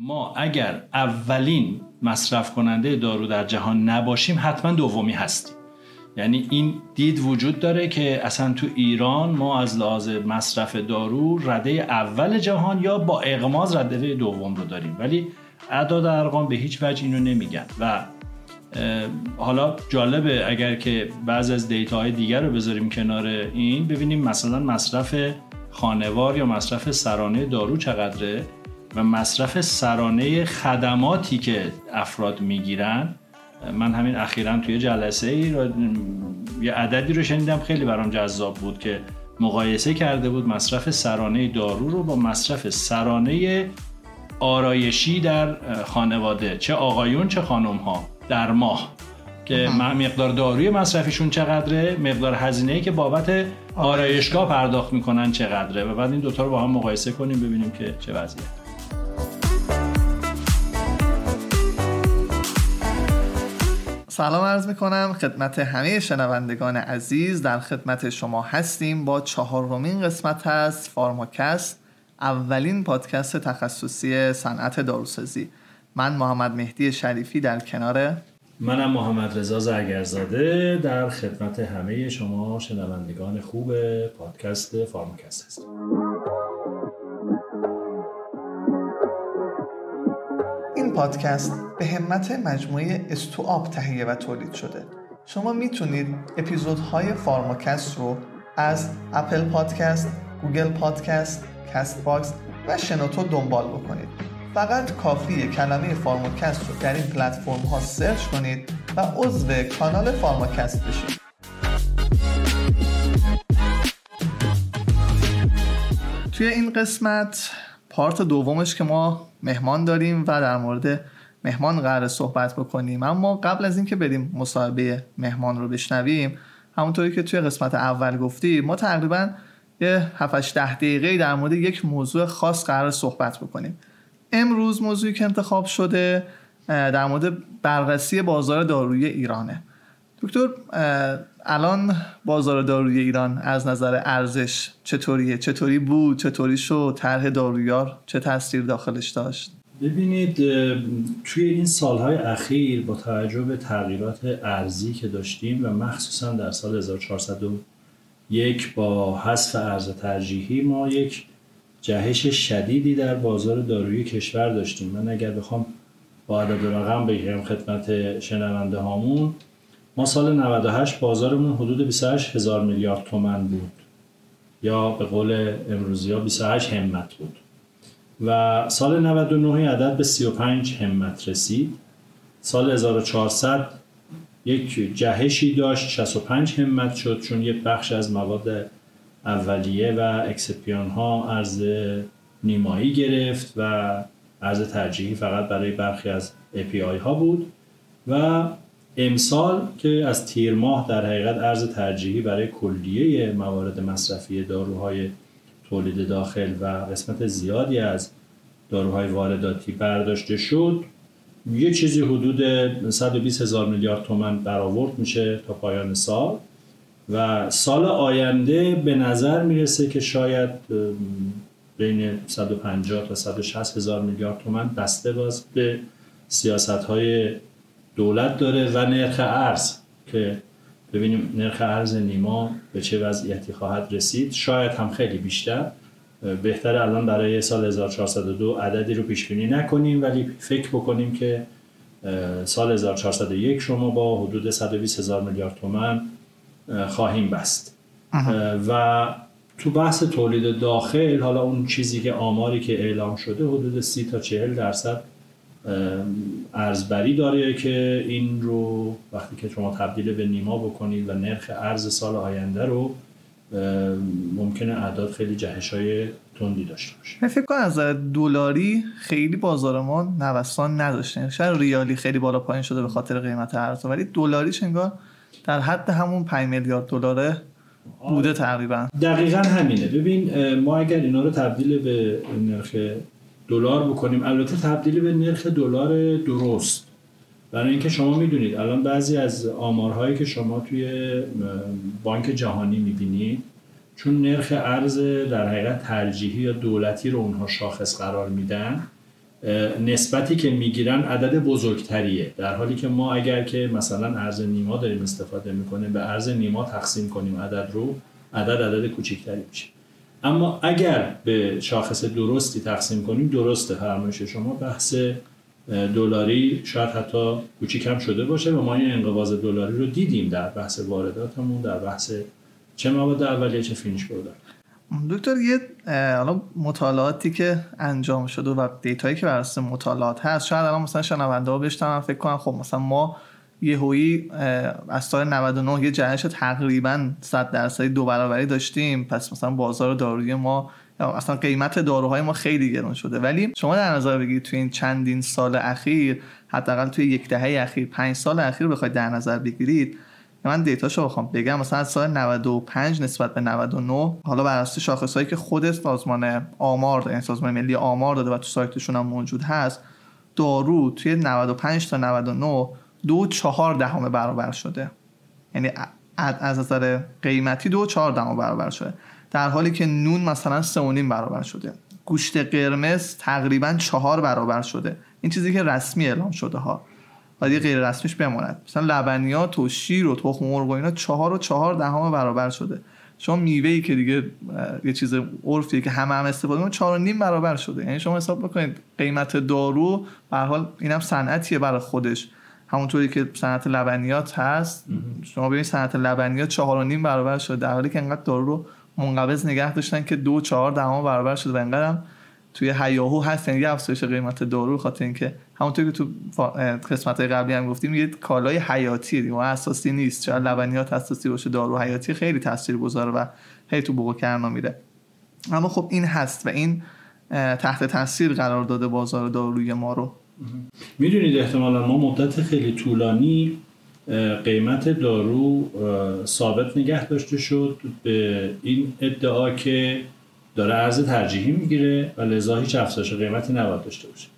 ما اگر اولین مصرف کننده دارو در جهان نباشیم حتما دومی هستیم. یعنی این دید وجود داره که اصلا تو ایران ما از لحاظ مصرف دارو رده اول جهان یا با اغماز رده دوم رو داریم. ولی اعداد ارقام به هیچ وجه اینو نمیگن. و حالا جالبه اگر که بعض از دیتاهای دیگر رو بذاریم کنار این ببینیم مثلا مصرف خانوار یا مصرف سرانه دارو چقدره؟ و مصرف سرانه خدماتی که افراد می‌گیرن من همین اخیرا توی جلسه ای یه عددی رو شنیدم خیلی برام جذاب بود که مقایسه کرده بود مصرف سرانه دارو رو با مصرف سرانه آرایشی در خانواده چه آقایون چه خانم ها در ماه. که مقدار داروی مصرفیشون چقدره مقدار هزینه که بابت آرایشگاه. پرداخت می‌کنن چقدره. و بعد این دوتا رو با هم مقایسه کنیم ببینیم که چه وضعیه سلام عرض می کنم خدمت همه شنوندگان عزیز. در خدمت شما هستیم. با چهارمین قسمت از فارماکست اولین پادکست تخصصی صنعت داروسازی. من محمد مهدی شریفی در کنار منم محمد رضا زرگرزاده در خدمت همه شما شنوندگان خوب پادکست فارماکست هستم پادکست به همت مجموعه استوآپ تهیه و تولید شده. شما می‌تونید اپیزودهای فارماکست رو از Apple Podcast، Google Podcast، Castbox و شنوتو دنبال بکنید. فقط کافیه کلمه فارماکست رو در این پلتفرم ها search کنید و عضو کانال فارماکست بشید. توی این قسمت پارت دومش که ما مهمان داریم و در مورد مهمان قرار صحبت بکنیم. اما قبل از اینکه بریم مصاحبه مهمان رو بشنویم همونطوری که توی قسمت اول گفتیم ما تقریبا یه 7 ده دقیقه در مورد یک موضوع خاص قرار صحبت بکنیم. امروز موضوعی که انتخاب شده در مورد بررسی بازار دارویی ایرانه. دکتر الان بازار دارویی ایران از نظر ارزش چطوریه؟ چطوری بود؟ چطوری شد؟ طرح دارویار چه تاثیر داخلش داشت؟ ببینید توی این سالهای اخیر با توجه به تغییرات ارزی که داشتیم و مخصوصا در سال 1401 با حذف ارز ترجیحی ما یک جهش شدیدی در بازار دارویی کشور داشتیم. من اگر بخوام با عدد رقم بگیرم خدمت شنونده هامون ما سال 98 بازارمون حدود 28 هزار میلیارد تومن بود. یا به قول امروزی ها 28 همت بود. و سال 99 عدد به 35 همت رسید. سال 1400 یک جهشی داشت 65 همت شد چون یک بخش از مواد اولیه و اکسپیان ها ارز نیمایی گرفت و ارز ترجیحی فقط برای برخی از API ها بود. و امسال که از تیر ماه در حقیقت ارز ترجیحی برای کلیه موارد مصرفی داروهای تولید داخل و قسمت زیادی از داروهای وارداتی برداشته شد یه چیزی حدود 120 هزار میلیارد تومن برآورد میشه تا پایان سال و سال آینده به نظر می‌رسه که شاید بین 150 تا 160 هزار میلیارد تومن بسته باز به سیاست های دولت داره و نرخ ارز که ببینیم نرخ ارز نیما به چه وضعیتی خواهد رسید. شاید هم خیلی بیشتر. بهتر الان برای سال 1402 عددی رو پیش بینی نکنیم ولی فکر بکنیم که سال 1401 شما با حدود 120 هزار میلیارد تومن خواهیم بست. و تو بحث تولید داخل حالا اون چیزی که آماری که اعلام شده حدود سی تا چهل درصد ارزبری داره که این رو وقتی که شما تبدیل به نیما بکنید و نرخ ارز سال آینده رو ممکنه اعداد خیلی جهش های تندی داشته باشه. من فکر کنم از دلاری خیلی بازار ما نوسان نداشته. شاید ریالی خیلی بالا پایین شده به خاطر قیمت ارز ولی دلاریش انگار در حد همون 5 میلیارد دلاره بوده تقریبا. دقیقا همینه. ببین ما اگر اینا رو تبدیل به نرخ دلار بکنیم. البته تبدیل به نرخ دلار درست. برای اینکه شما می‌دونید الان بعضی از آمارهایی که شما توی بانک جهانی می‌بینید چون نرخ ارز در حقیقت ترجیحی یا دولتی رو اونها شاخص قرار میدن نسبتی که می‌گیرن عدد بزرگتریه. در حالی که ما اگر که مثلا ارز نیما داریم استفاده می‌کنیم به ارز نیما تقسیم کنیم عدد رو عدد عدد کوچکتری میشه. اما اگر به شاخص درستی تقسیم کنیم درسته. فرمایش شما بحث دلاری شاید حتی کوچیک شده باشه و ما این انقباض دلاری رو دیدیم در بحث وارداتمون در بحث چه مواد اولیه چه finished product. دکتر یه حالا مطالعاتی که انجام شده و data یی که بر مطالعات هست شاید الان مثلا شنونده ها بشنون فکر کنن خب مثلا ما یه هویی از سال 99 یه جهش تقریبا 100 درصدی دو برابری داشتیم. پس مثلا بازار دارویی ما اصلا قیمت داروهای ما خیلی گران شده. ولی شما در نظر بگیرید توی این چندین سال اخیر حداقل توی یک دهه اخیر پنج سال اخیر بخواید در نظر بگیرید. من دیتاشو بخوام بگم. مثلا از سال 95 نسبت به 99 حالا بر اساس شاخصایی که خود سازمان آمار داده یعنی سازمان ملی آمار داده و تو سایتشون هم موجود هست دارو توی 95 تا 99 دو چهار دهم برابر شده. یعنی از نظر قیمتی دو چهار دهم برابر شده. در حالی که نون مثلا سه برابر شده. گوشت قرمز تقریبا چهار برابر شده. این چیزی که رسمی اعلام شده ها. باید غیر رسمیش بماند. مثلا لبنیات و شیر و تخم مرغ و اینا چهار و چهار دهم برابر شده. شما میوه ای که دیگه یه چیز عرفیه که همه هم استفاده می‌کنن چهار و نیم برابر شده. یعنی شما حساب بکنید قیمت دارو به حال اینم صنعتیه برای خودش. همونطوری که صنعت لبنیات هست. شما ببینید صنعت لبنیات چهار و نیم برابر شده. در حالی که انقدر دارو رو منقبض نگه داشتن که دو چهار دهم برابر شده و انقدر توی هیاهو هست. یعنی افزایش قیمت دارو خاطر اینکه همونطور که تو قسمت قبلی هم گفتیم یه کالای حیاتی دیگه. اساسی نیست. چرا لبنیات اساسی باشه دارو حیاتی خیلی تاثیر گذاره و هی تو بوق کرنا میره. اما خب این هست و این تحت تاثیر قرار داده بازار داروی ما رو. می‌دونید احتمالا ما مدت خیلی طولانی قیمت دارو ثابت نگه داشته شد به این ادعا که داره ارز ترجیحی می‌گیره و لذا هیچ افزایش قیمتی نباید داشته باشه.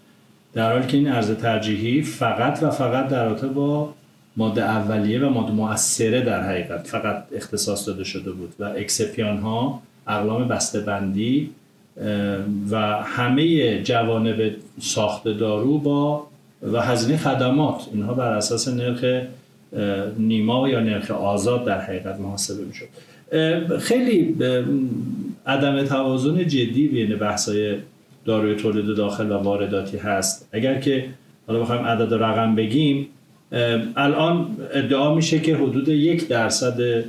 در حالی که این ارز ترجیحی فقط و فقط در رابطه با ماده اولیه و ماده مؤثره در حقیقت فقط اختصاص داده شده بود و اکسپیان ها اقلام بسته بندی و همه جوانب ساخت دارو با و هزینه خدمات. اینها بر اساس نرخ نیما یا نرخ آزاد در حقیقت محاسبه می‌شد. خیلی عدم توازن جدی بین بحثای داروی تولید داخل و وارداتی هست. اگر که حالا بخوایم عدد رقم بگیم الان ادعا میشه که حدود یک درصد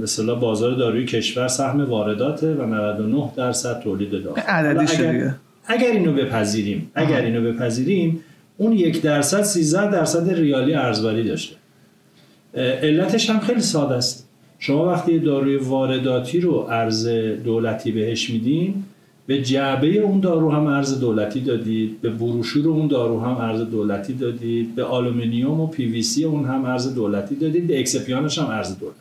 مثلا بازار داروی کشور سهم وارداته و 99 درصد تولید داخل. اگر, اگر اینو بپذیریم اگر اینو بپذیریم اون یک درصد 13 درصد ریالی ارزبری داشته. علتش هم خیلی ساده است. شما وقتی داروی وارداتی رو ارز دولتی بهش میدین به جعبه اون دارو هم ارز دولتی دادید به بروشور اون دارو هم ارز دولتی دادید به آلومینیوم و پی وی سی اون هم ارز دولتی دادید به excipient ش هم ارز دولتی.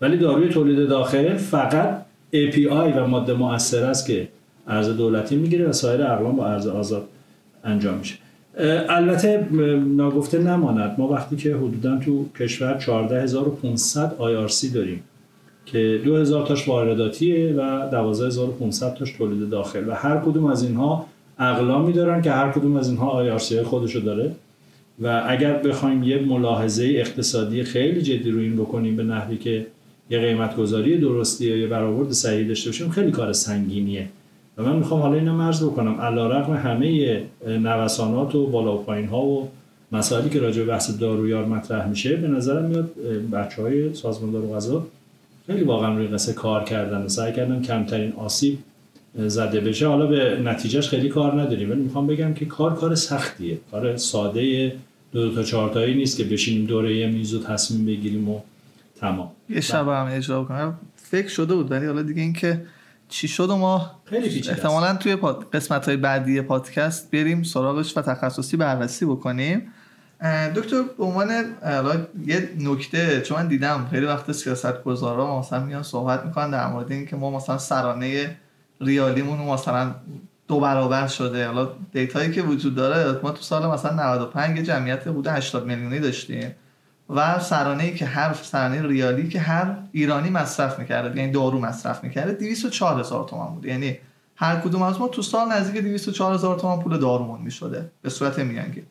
ولی داروی تولید داخل فقط API و ماده مؤثر است که ارز دولتی می‌گیره و سایر اقلام با ارز آزاد انجام میشه. البته ناگفته نماند. ما وقتی که حدودا تو کشور 14500 IRC داریم که 2000 تاش وارداتیه و 12500 تاش تولید داخل. و هر کدوم از اینها اقلامی دارن که هر کدوم از اینها IRC خودشو داره. و اگر بخوایم یه ملاحظه اقتصادی خیلی جدی رو این بکنیم به نحوی که یه قیمت گذاری درستی یا یه برآورد صحیح داشته باشیم خیلی کار سنگینیه. و من می‌خوام حالا اینو مرز بکنم. علیرغم همه نوسانات و بالا و پایین ها و مسائلی که راجع به بحث دارویار مطرح میشه به نظرم میاد بچه های سازمان دارو غذا خیلی واقعا روی قصه کار کردن و سعی کردن کمترین آسیب زده بشه. حالا به نتیجهش خیلی کار نداریم. ولی می‌خوام بگم که کار کار سختیه. کار ساده دو, دو تا چهار تایی نیست که بشینیم دوره یه میز و تصمیم بگیریم و تمام. یه شب هم اجرا کنم. فکر شده بود ولی حالا دیگه اینکه چی شد و ما احتمالا توی قسمت های بعدی پادکست بریم سراغش و تخصصی بررسی بکنیم. دکتر به عنوان یه نکته چون من دیدم خیلی وقت سیاست گذارا مثلا میان صحبت می‌کنن در مورد اینکه ما مثلا سرانه ریالیمون مثلا دو برابر شده. حالا دیتایی که وجود داره ما تو سال مثلا 95 جمعیت حدود 80 میلیونی داشتیم. و سرانه که هر سرانه ریالی که هر ایرانی مصرف می‌کرده یعنی دارو مصرف می‌کرده 204 هزار تومان بود. یعنی هر کدوم از ما تو سال نزدیک 204 هزار تومان پول دارومون می‌شده به صورت میانگین.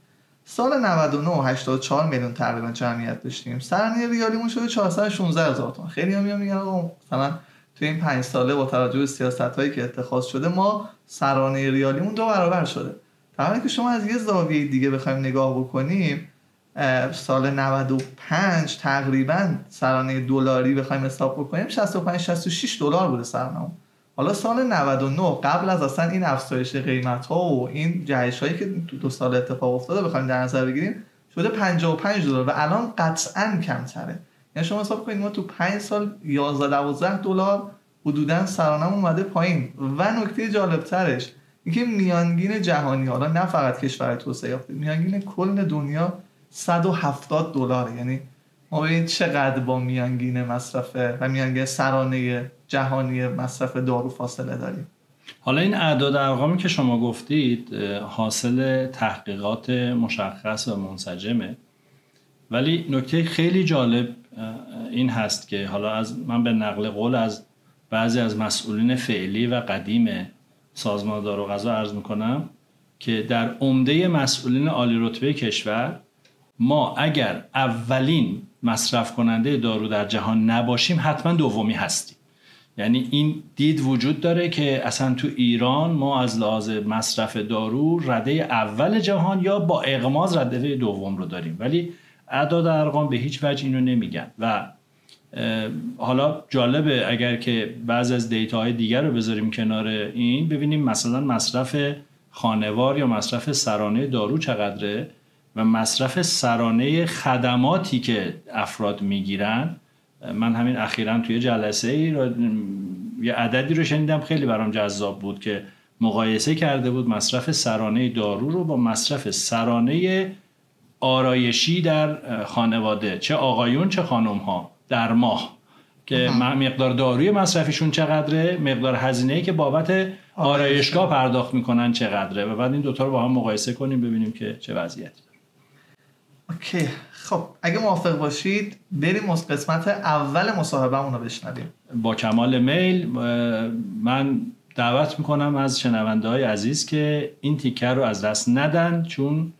سال 99 84 میلیون تقریبا جمعیت داشتیم. سرانه ریالیمون شده 416 هزار تومان. خیلی هم میگن آقا مثلا تو این پنج ساله با توجه به سیاست هایی که اتخاذ شده ما سرانه ریالیمون دو برابر شده. در که شما از یه زاویه دیگه بخوایم نگاه بکنیم سال 95 تقریبا سرانه دلاری بخوایم حساب بکنیم 65 66 دلار بوده سرانه حالا سال 99 قبل از اصلا این افزایش قیمت ها و این جهش هایی که دو سال اتفاق افتاده بخوایم در نظر بگیریم شده 55 دلار و الان قطعا کمتره. یعنی شما حساب کنید ما تو 5 سال 11 12 دلار حدودا سرانه اومده پایین. و نکته جالب ترش اینکه میانگین جهانی حالا نه فقط کشور توسعه یافته میانگین کل دنیا 170 دلار. یعنی ما ببینید چقدر با میانگین مصرف و میانگین سرانه جهانی مصرف دارو فاصله داریم. حالا این اعداد ارقامی که شما گفتید حاصل تحقیقات مشخص و منسجمه. ولی نکته خیلی جالب این هست که حالا از من به نقل قول از بعضی از مسئولین فعلی و قدیم سازمان دارو غذا عرض می‌کنم که در عمده مسئولین عالی رتبه کشور ما اگر اولین مصرف کننده دارو در جهان نباشیم حتما دومی هستیم. یعنی این دید وجود داره که اصلا تو ایران ما از لحاظ مصرف دارو رده اول جهان یا با اغماز رده دوم رو داریم. ولی اعداد ارقام به هیچ وجه اینو نمیگن. و حالا جالبه اگر که بعض از دیتاهای دیگر رو بذاریم کنار این ببینیم مثلا مصرف خانوار یا مصرف سرانه دارو چقدره؟ و مصرف سرانه خدماتی که افراد می‌گیرن من همین اخیرا توی جلسه ای یه عددی رو شنیدم خیلی برام جذاب بود که مقایسه کرده بود مصرف سرانه دارو رو با مصرف سرانه آرایشی در خانواده چه آقایون چه خانم ها در ماه. که مقدار داروی مصرفیشون چقدره مقدار هزینه که بابت آرایشگاه پرداخت می‌کنن چقدره. و بعد این دوتا رو با هم مقایسه کنیم ببینیم که چه وضعیتی. اوکی خب اگه موافق باشید بریم از قسمت اول مصاحبه رو بشنویم. با کمال میل من دعوت می‌کنم از شنونده های عزیز که این تیکر رو از دست ندن چون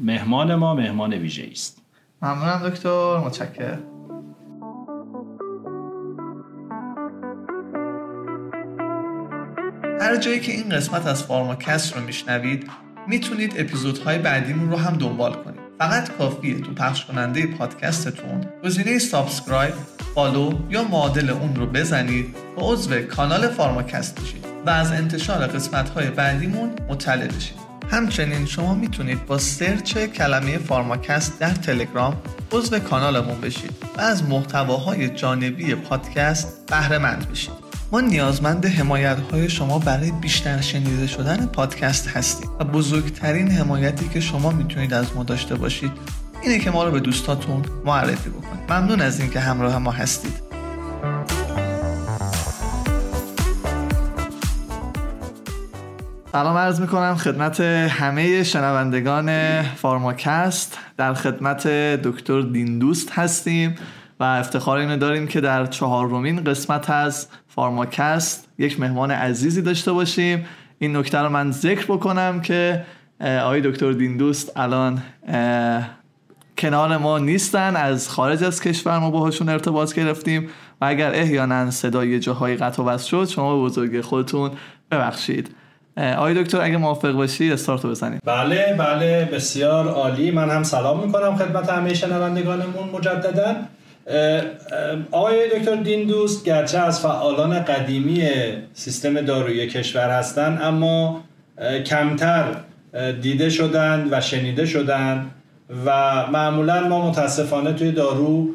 مهمان ما مهمان ویژه است. ممنونم دکتر متشکرم. هر جایی که این قسمت از فارماکست رو میشنوید می‌تونید اپیزودهای بعدیمون رو هم دنبال کنید. فقط کافیه تو پخش کننده پادکستتون. گزینه subscribe follow یا معادل اون رو بزنید و عضو کانال فارماکست بشید و از انتشار قسمت های بعدیمون مطلع بشید. همچنین شما می‌تونید با سرچ کلمه فارماکست در تلگرام عضو کانالمون بشید و از محتواهای جانبی پادکست بهره مند بشید. ما نیازمند حمایت های شما برای بیشتر شنیده شدن پادکست هستیم و بزرگترین حمایتی که شما می‌تونید از ما داشته باشید اینه که ما رو به دوستاتون معرفی بکنید. ممنون از اینکه همراه ما هستید. سلام عرض می‌کنم خدمت همه شنوندگان فارماکست. در خدمت دکتر دیندوست هستیم. و افتخار اینو داریم که در چهارمین قسمت از فارماکست یک مهمان عزیزی داشته باشیم. این نکته رو من ذکر بکنم که آقای دکتر دیندوست الان کنار ما نیستن. از خارج از کشور ما باهاشون ارتباط گرفتیم و اگر احیانا صدای جاهایی قطع و شد شما به بزرگی خودتون ببخشید. آقای دکتر اگه موافق باشید استارت بزنید بله بله بسیار عالی. من هم سلام می‌کنم خدمت همه شنوندگانمون مجددا. آقای دکتر دین دوست گرچه از فعالان قدیمی سیستم دارویی کشور هستند اما کمتر دیده شدند و شنیده شدند و معمولا ما متاسفانه توی دارو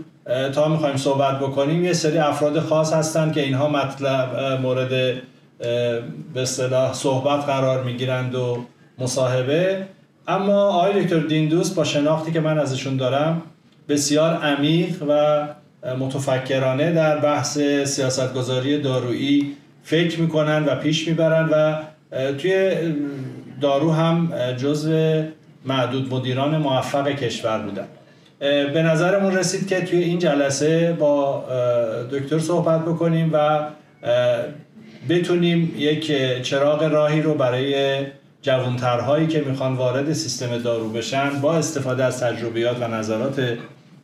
تا می‌خوایم صحبت بکنیم یه سری افراد خاص هستند که اینها مطلب مورد به اصطلاح صحبت قرار می‌گیرند و مصاحبه. اما آقای دکتر دیندوست با شناختی که من ازشون دارم بسیار عمیق و متفکرانه در بحث سیاستگذاری دارویی فکر می‌کنن و پیش می‌برن و توی دارو هم جزو معدود مدیران موفق کشور بودن. به نظرمون رسید که توی این جلسه با دکتر صحبت بکنیم و بتونیم یک چراغ راهی رو برای جوانترهایی که می‌خوان وارد سیستم دارو بشن با استفاده از تجربیات و نظرات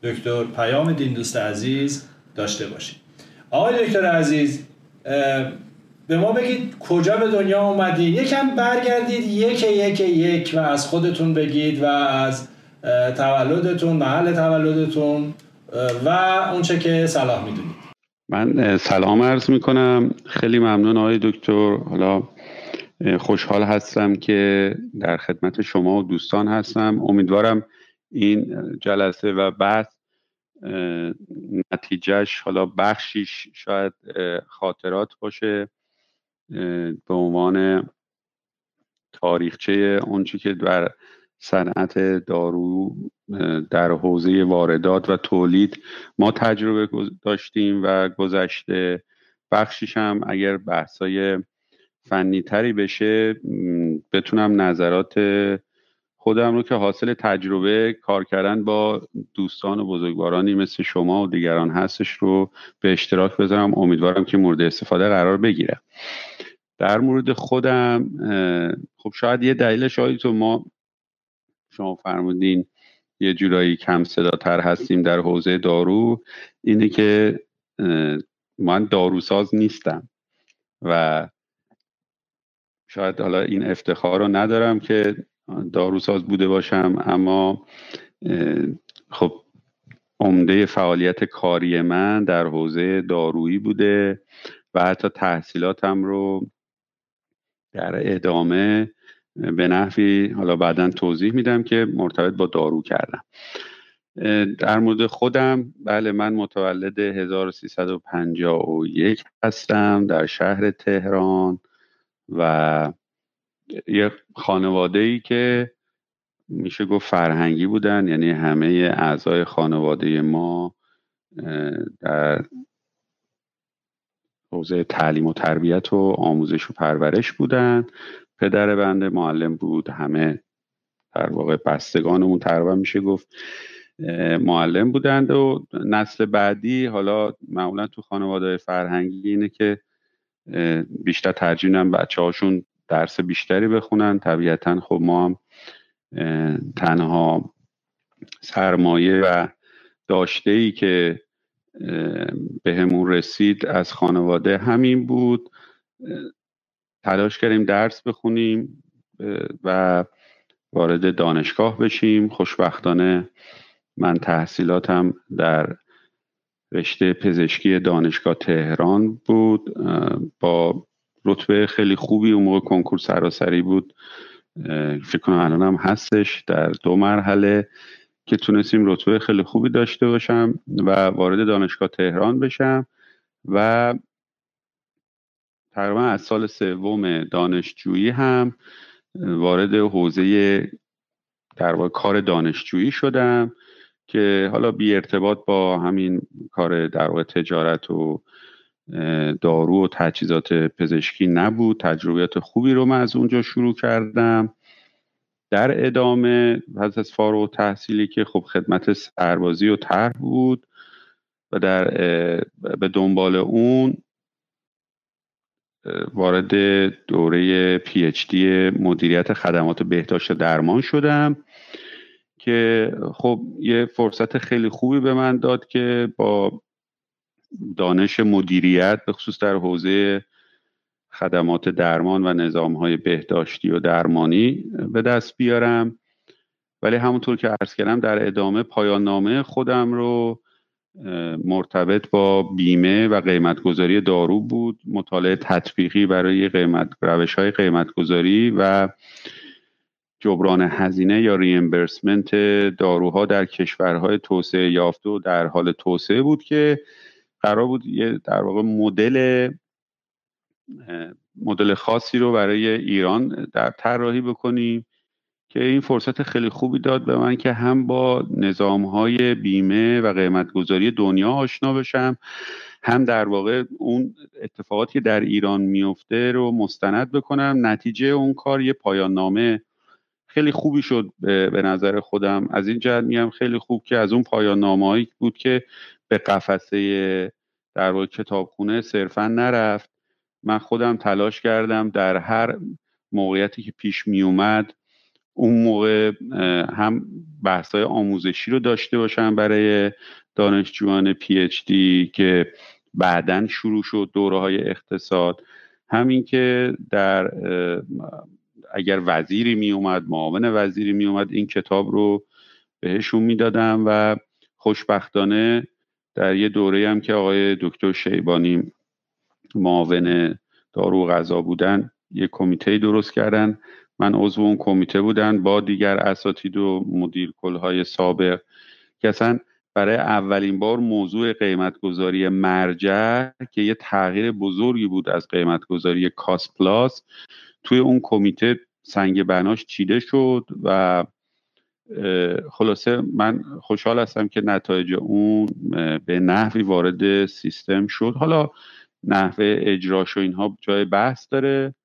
دکتر پیام دین دوست عزیز داشته باشیم آقای دکتر عزیز به ما بگید کجا به دنیا اومدید یکم برگردید یک یک یک و از خودتون بگید و از تولدتون محل تولدتون و اونچه که صلاح می‌دونید. من سلام عرض می‌کنم. خیلی ممنون آقای دکتر. حالا خوشحال هستم که در خدمت شما و دوستان هستم. امیدوارم این جلسه و بحث نتیجهش حالا بخشیش شاید خاطرات باشه به عنوان تاریخچه اونچه که در صنعت دارو در حوزه واردات و تولید ما تجربه داشتیم و گذشته بخشیش هم اگر بحثای فنی تری بشه بتونم نظرات خودم رو که حاصل تجربه کار کردن با دوستان و بزرگوارانی مثل شما و دیگران هستش رو به اشتراک بذارم. امیدوارم که مورد استفاده قرار بگیره. در مورد خودم خب شاید یه دلیل شاید تو ما شما فرمودین یه جورایی کم صداتر هستیم در حوزه دارو اینه که من داروساز نیستم و شاید حالا این افتخار رو ندارم که داروساز بوده باشم اما خب عمده فعالیت کاری من در حوزه دارویی بوده و حتی تحصیلاتم رو در ادامه به نحوی حالا بعدا توضیح میدم که مرتبط با دارو کردم. در مورد خودم بله من متولد 1351 هستم در شهر تهران و یه خانواده ای که میشه گفت فرهنگی بودن یعنی همه اعضای خانواده ما در حوزه تعلیم و تربیت و آموزش و پرورش بودن. پدر بنده معلم بود همه در واقع بستگانمون تقریبا میشه گفت معلم بودند و نسل بعدی حالا معمولا تو خانواده فرهنگی اینه که بیشتر ترجیح بچه هاشون درس بیشتری بخونن. طبیعتا خب ما هم تنها سرمایه و داشته ای که به همون رسید از خانواده همین بود. تلاش کردیم درس بخونیم و وارد دانشگاه بشیم. خوشبختانه من تحصیلاتم در رشته پزشکی دانشگاه تهران بود با رتبه خیلی خوبی اون موقع کنکور سراسری بود. فکر کنم الان هم هستش در دو مرحله که تونستیم رتبه خیلی خوبی داشته باشم و وارد دانشگاه تهران بشم و تقریبا از سال سوم دانشجویی هم وارد حوزه در واقع کار دانشجویی شدم که حالا بی ارتباط با همین کار در واقع تجارت و دارو و تجهیزات پزشکی نبود. تجربیات خوبی رو من از اونجا شروع کردم. در ادامه پس از فارغ تحصیلی که خب خدمت سربازی و طرح بود و در به دنبال اون وارد دوره پی اچ دی مدیریت خدمات بهداشت درمان شدم که خب یه فرصت خیلی خوبی به من داد که با دانش مدیریت به خصوص در حوزه خدمات درمان و نظام های بهداشتی و درمانی به دست بیارم. ولی همونطور که عرض کردم در ادامه پایان نامه خودم رو مرتبط با بیمه و قیمتگذاری دارو بود. مطالعه تطبیقی برای قیمت روش های قیمتگذاری و جبران هزینه یا ریمبرسمنت داروها در کشورهای توسعه یافته و در حال توسعه بود که قرار بود یه در واقع مدل مدل خاصی رو برای ایران در طراحی بکنیم که این فرصت خیلی خوبی داد به من که هم با نظام های بیمه و قیمتگذاری دنیا آشنا بشم هم در واقع اون اتفاقاتی که در ایران میفته رو مستند بکنم. نتیجه اون کار یه پایان نامه خیلی خوبی شد به نظر خودم. از این جهت میگم خیلی خوب که از اون پایان نامه بود که به قفسه در واقع کتابخونه صرفا نرفت. من خودم تلاش کردم در هر موقعیتی که پیش می اومد اون موقع هم بحث آموزشی رو داشته باشم برای دانشجویان پی اچ دی که بعدا شروع شد دوره های اقتصاد. همین که در اگر وزیری می اومد معاون وزیری می اومد این کتاب رو بهشون می‌دادم و خوشبختانه در یه دوره هم که آقای دکتر شیبانی معاون دارو غذا بودن یه کمیته درست کردن. من عضو اون کمیته بودن. با دیگر اساتید و مدیر کلهای سابق. که اصلا برای اولین بار موضوع قیمتگذاری مرجع که یه تغییر بزرگی بود از قیمتگذاری کاس پلاس توی اون کمیته سنگ بناش چیده شد و خلاصه من خوشحال هستم که نتایج اون به نحوی وارد سیستم شد. حالا نحوه اجراش و اینها جای بحث داره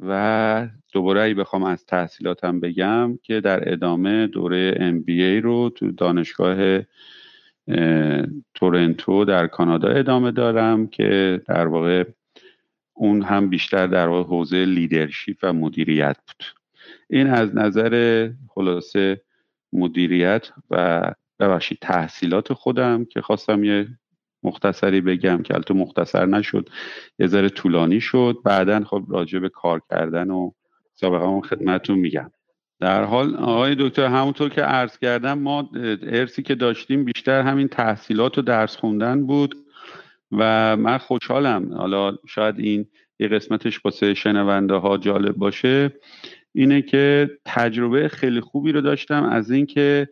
و دوباره ای بخوام از تحصیلاتم بگم که در ادامه دوره MBA رو تو دانشگاه تورنتو در کانادا ادامه دارم که در واقع اون هم بیشتر در حوزه لیدرشپ و مدیریت بود. این از نظر خلاصه مدیریت و ببخشید تحصیلات خودم که خواستم یه مختصری بگم که البته مختصر نشد یه ذره طولانی شد. بعدا خب راجع به کار کردن و سابقه خدمتون میگم. در حال آقای دکتر همونطور که عرض کردم ما ارسی که داشتیم بیشتر همین تحصیلات و درس خوندن بود و من خوشحالم. حالا شاید این یه قسمتش واسه شنونده ها جالب باشه. اینه که تجربه خیلی خوبی رو داشتم از اینکه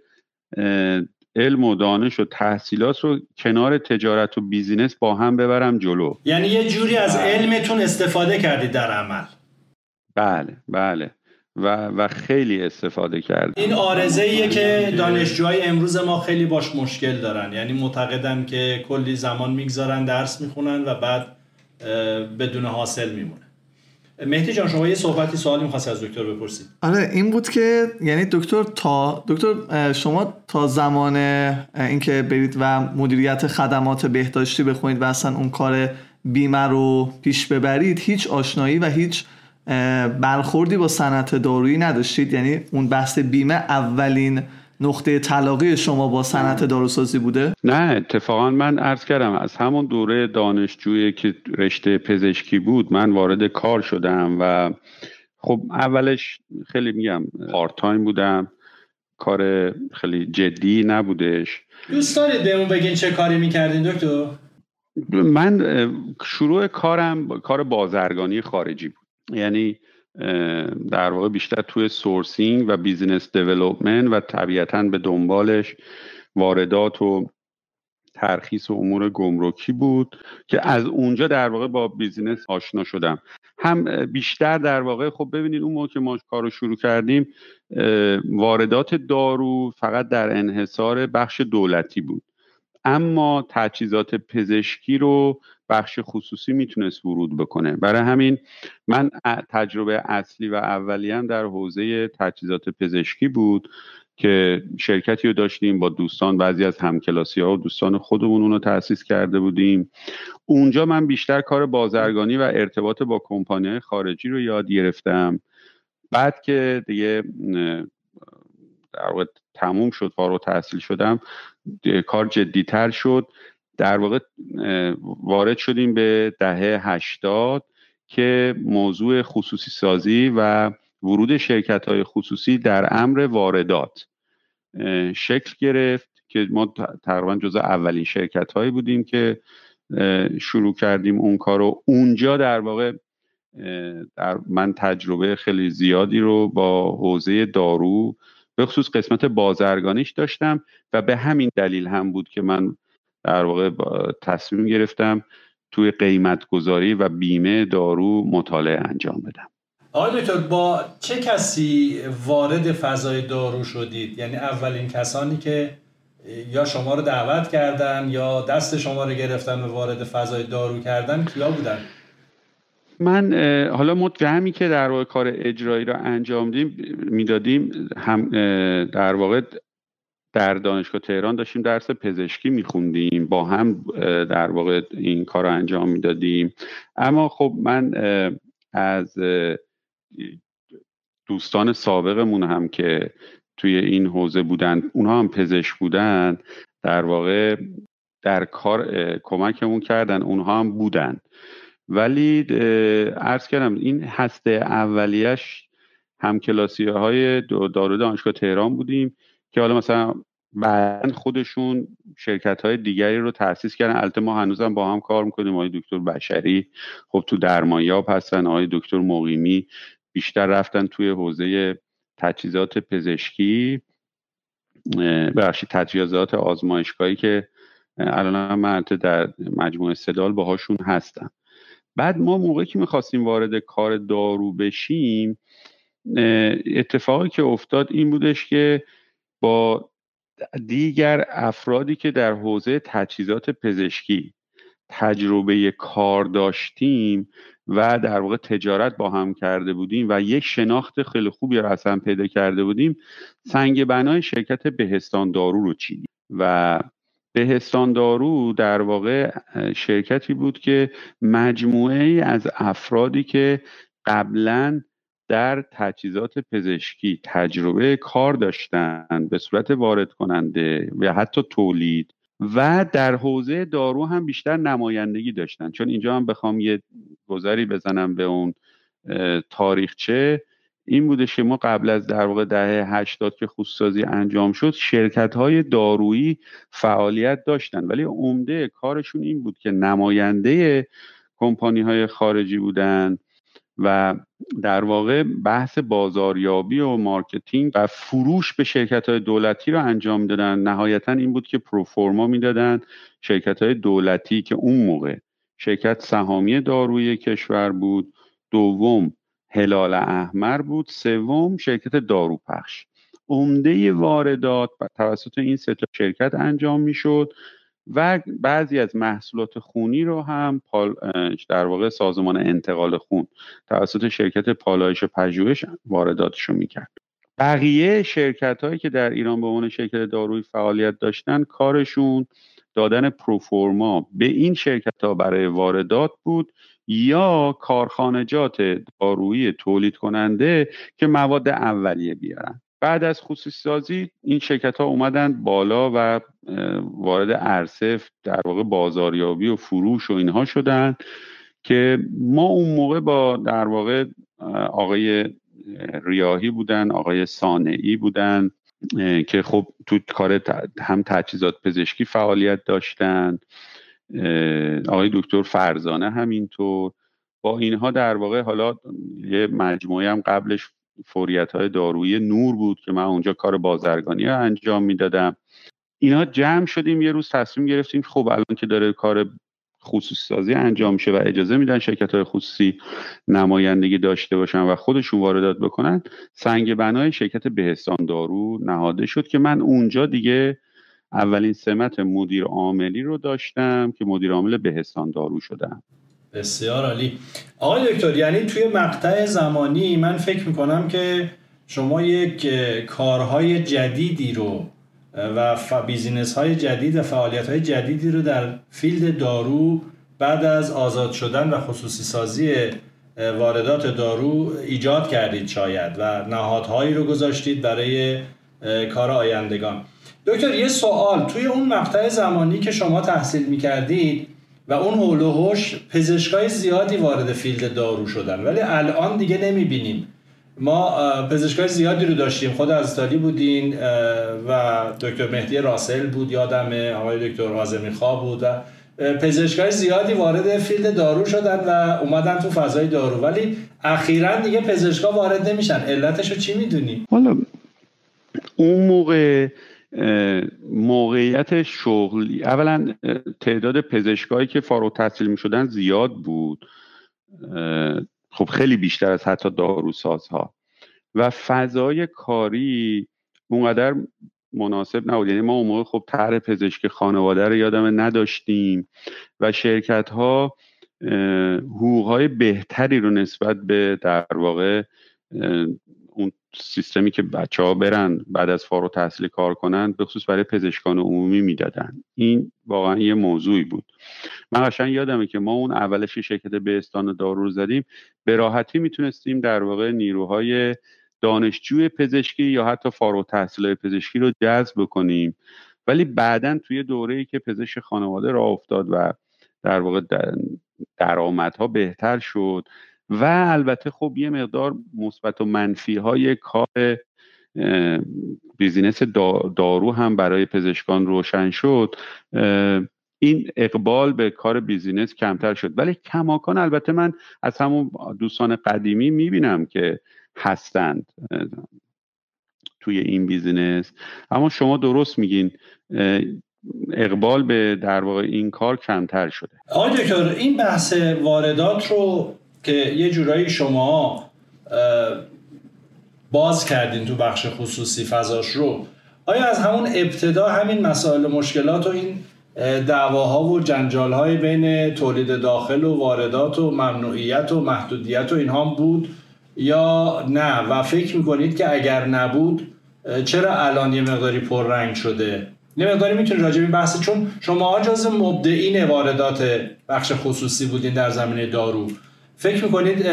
علم و دانش و تحصیلات رو کنار تجارت و بیزینس با هم ببرم جلو. یعنی یه جوری از بله. علمتون استفاده کردید در عمل. بله بله. و, و خیلی استفاده کرد این آرزه ایه که دانشجوهای امروز ما خیلی باش مشکل دارن. یعنی معتقدن که کلی زمان می‌گذارن درس می‌خونن و بعد بدون حاصل میمونه مهدی جان شما یه صحبتی سوالی می‌خواست از دکتر بپرسید آره این بود که یعنی دکتر تا دکتر شما تا زمان اینکه برید و مدیریت خدمات بهداشتی بخونید و اصلا اون کار بیمه رو پیش ببرید هیچ آشنایی و هیچ برخوردی با صنعت دارویی نداشتید. یعنی اون بحث بیمه اولین نقطه طلاقی شما با صنعت داروسازی بوده؟ نه اتفاقا من عرض کردم از همون دوره دانشجویی که رشته پزشکی بود من وارد کار شدم و خب اولش خیلی میگم part time بودم کار خیلی جدی نبودش دوست دارید بهمون بگین چه کاری می‌کردین دکتر؟ من شروع کارم کار بازرگانی خارجی بود یعنی در واقع بیشتر توی sourcing و business development و طبیعتا به دنبالش واردات و ترخیص و امور گمرکی بود که از اونجا در واقع با بیزینس آشنا شدم. هم بیشتر در واقع خب ببینید اون موقع که ما کار رو شروع کردیم واردات دارو فقط در انحصار بخش دولتی بود. اما تجهیزات پزشکی رو بخش خصوصی می‌تونست ورود بکنه. برای همین من تجربه اصلی و اولیم در حوزه تجهیزات پزشکی بود که شرکتی رو داشتیم با دوستان بعضی از همکلاسی ها و دوستان خودمون اونو تأسیس کرده بودیم. اونجا من بیشتر کار بازرگانی و ارتباط با کمپانی خارجی رو یاد گرفتم. بعد که دیگه در واقع تموم شد فارغ تحصیل شدم کار جدیتر شد. در واقع وارد شدیم به دهه هشتاد که موضوع خصوصی سازی و ورود شرکت های خصوصی در امر واردات شکل گرفت که ما تقریبا جز اولین شرکت هایی بودیم که شروع کردیم اون کار رو. اونجا در واقع در من تجربه خیلی زیادی رو با حوزه دارو به خصوص قسمت بازرگانیش داشتم و به همین دلیل هم بود که من در واقع تصمیم گرفتم توی قیمت گذاری و بیمه دارو مطالعه انجام بدم. آقای دکتر با چه کسی وارد فضای دارو شدید؟ یعنی اولین کسانی که یا شما رو دعوت کردن یا دست شما رو گرفتن و وارد فضای دارو کردن کیا بودن؟ من حالا متهمی که در واقع کار اجرایی را انجام دیم می‌دادیم هم در واقع در دانشگاه تهران داشتیم درس پزشکی میخوندیم با هم در واقع این کار رو انجام می‌دادیم. اما خب من از دوستان سابقمون هم که توی این حوزه بودن اونها هم پزشک بودن در واقع در کار کمکمون کردن اونها هم بودن. ولی عرض کردم این هسته اولیش همکلاسی های دارو دانشگاه تهران بودیم. که حالا مثلا بعدا خودشون شرکت های دیگری رو تاسیس کردن. البته ما هنوزم با هم کار می‌کنیم. آقای دکتر بشری خب تو درمانیاب هستن. آقای دکتر مقیمی بیشتر رفتن توی حوزه تجهیزات پزشکی. بخشی تجهیزات آزمایشگاهی که الان من در مجموعه صدال باهاشون هستم. بعد ما موقعی که می‌خواستیم وارد کار دارو بشیم اتفاقی که افتاد این بودش که با دیگر افرادی که در حوزه تجهیزات پزشکی تجربه کار داشتیم و در واقع تجارت با هم کرده بودیم و یک شناخت خیلی خوبی رو اصلا پیدا کرده بودیم سنگ بنای شرکت بهستان دارو رو چیدیم. و بهستان دارو در واقع شرکتی بود که مجموعه ای از افرادی که قبلا در تجهیزات پزشکی تجربه کار داشتن به صورت وارد کننده و حتی تولید و در حوزه دارو هم بیشتر نمایندگی داشتن. چون اینجا هم بخوام یه گذری بزنم به اون تاریخچه این بوده که ما قبل از در واقع دهه 80 که خصوصی انجام شد شرکت های دارویی فعالیت داشتن. ولی عمده کارشون این بود که نماینده کمپانی های خارجی بودن و در واقع بحث بازاریابی و marketing و فروش به شرکت های دولتی رو انجام دادن نهایتا این بود که proforma می‌دادن شرکت های دولتی که اون موقع شرکت سهامی داروی کشور بود. دوم هلال احمر بود. سوم شرکت داروپخش. عمده واردات توسط این سه شرکت انجام می‌شد. و بعضی از محصولات خونی رو هم در واقع سازمان انتقال خون توسط شرکت پالایش پژوهش وارداتش رو می‌کرد. بقیه شرکت هایی که در ایران به عنوان شرکت دارویی فعالیت داشتن کارشون دادن پروفورما به این شرکت ها برای واردات بود یا کارخانجات دارویی تولید کننده که مواد اولیه بیارن. بعد از خصوصی سازی این شرکت ها اومدن بالا و وارد ارسف در واقع بازاریابی و فروش و اینها شدن که ما اون موقع با در واقع آقای ریاهی بودن آقای سانعی بودن که خب تو کار هم تجهیزات پزشکی فعالیت داشتن آقای دکتر فرزانه همینطور. با اینها در واقع حالا یه مجموعه هم قبلش فوریت های دارویی نور بود که من اونجا کار بازرگانی رو انجام می‌دادم. اینا جمع شدیم یه روز تصمیم گرفتیم خب الان که داره کار خصوصی سازی انجام میشه و اجازه میدن شرکت های خصوصی نمایندگی داشته باشن و خودشون واردات بکنن سنگ بنای شرکت بهستان دارو نهاده شد که من اونجا دیگه اولین سمت مدیر عاملی رو داشتم که مدیر عامل بهستان دارو شدم. بسیار عالی. آقای دکتر یعنی توی مقطع زمانی من فکر می‌کنم که شما یک کارهای جدیدی رو و business های جدید و فعالیت های جدیدی رو در field دارو بعد از آزاد شدن و خصوصی سازی واردات دارو ایجاد کردید شاید و نهادهایی رو گذاشتید برای کار آیندگان. دکتر یه سوال. توی اون مقطع زمانی که شما تحصیل می‌کردید و اون حول و پزشکای زیادی وارد field دارو شدن. ولی الان دیگه نمی‌بینیم. ما پزشکای زیادی رو داشتیم. خود از تالی بودین و دکتر مهدی راسل بود یادمه آقای دکتر آزمی خواه بود پزشکای زیادی وارد فیلد دارو شدن و اومدن تو فضای دارو. ولی اخیرا دیگه پزشکا وارد نمیشن. علتش چی می‌دونی؟ حالا اون موقع موقعیت شغلی اولا تعداد پزشکایی که فارغ تحصیل می شدن زیاد بود. خب خیلی بیشتر از حتی داروسازها. و فضای کاری اونقدر مناسب نبود. یعنی ما اون موقع خب طرح پزشک خانواده رو یادم نداشتیم و شرکت ها حقوق های بهتری رو نسبت به در واقع اون سیستمی که بچه ها برن بعد از فارغ تحصیلی کار کنن به خصوص برای پزشکان عمومی می‌دادن. این واقعا یه موضوعی بود. من قشنگ یادمه که ما اون اولش شرکت بهستان دارو رو زدیم. به راحتی می‌تونستیم در واقع نیروهای دانشجوی پزشکی یا حتی فارغ تحصیل پزشکی رو جذب کنیم ولی بعدا توی دوره که پزشک خانواده را افتاد و در واقع درآمدها بهتر شد و البته خب یه مقدار مثبت و منفی های کار بیزینس دارو هم برای پزشکان روشن شد. این اقبال به کار business کمتر شد. ولی کماکان البته من از همون دوستان قدیمی می‌بینم که هستند توی این business. اما شما درست میگین اقبال به در واقع این کار کمتر شده. آقای دکتر این بحث واردات رو که یه جورایی شما باز کردین تو بخش خصوصی فضاش رو. آیا از همون ابتدا همین مسائل و مشکلات و این دعواها و جنجال بین تولید داخل و واردات و ممنوعیت و محدودیت و اینها بود یا نه؟ و فکر می‌کنید که اگر نبود چرا الان یه مقداری پررنگ شده؟ یه مقداری می‌تونید راجع به بحث چون شما جز مبدعین واردات بخش خصوصی بودین در زمینه دارو. فکر می‌کنید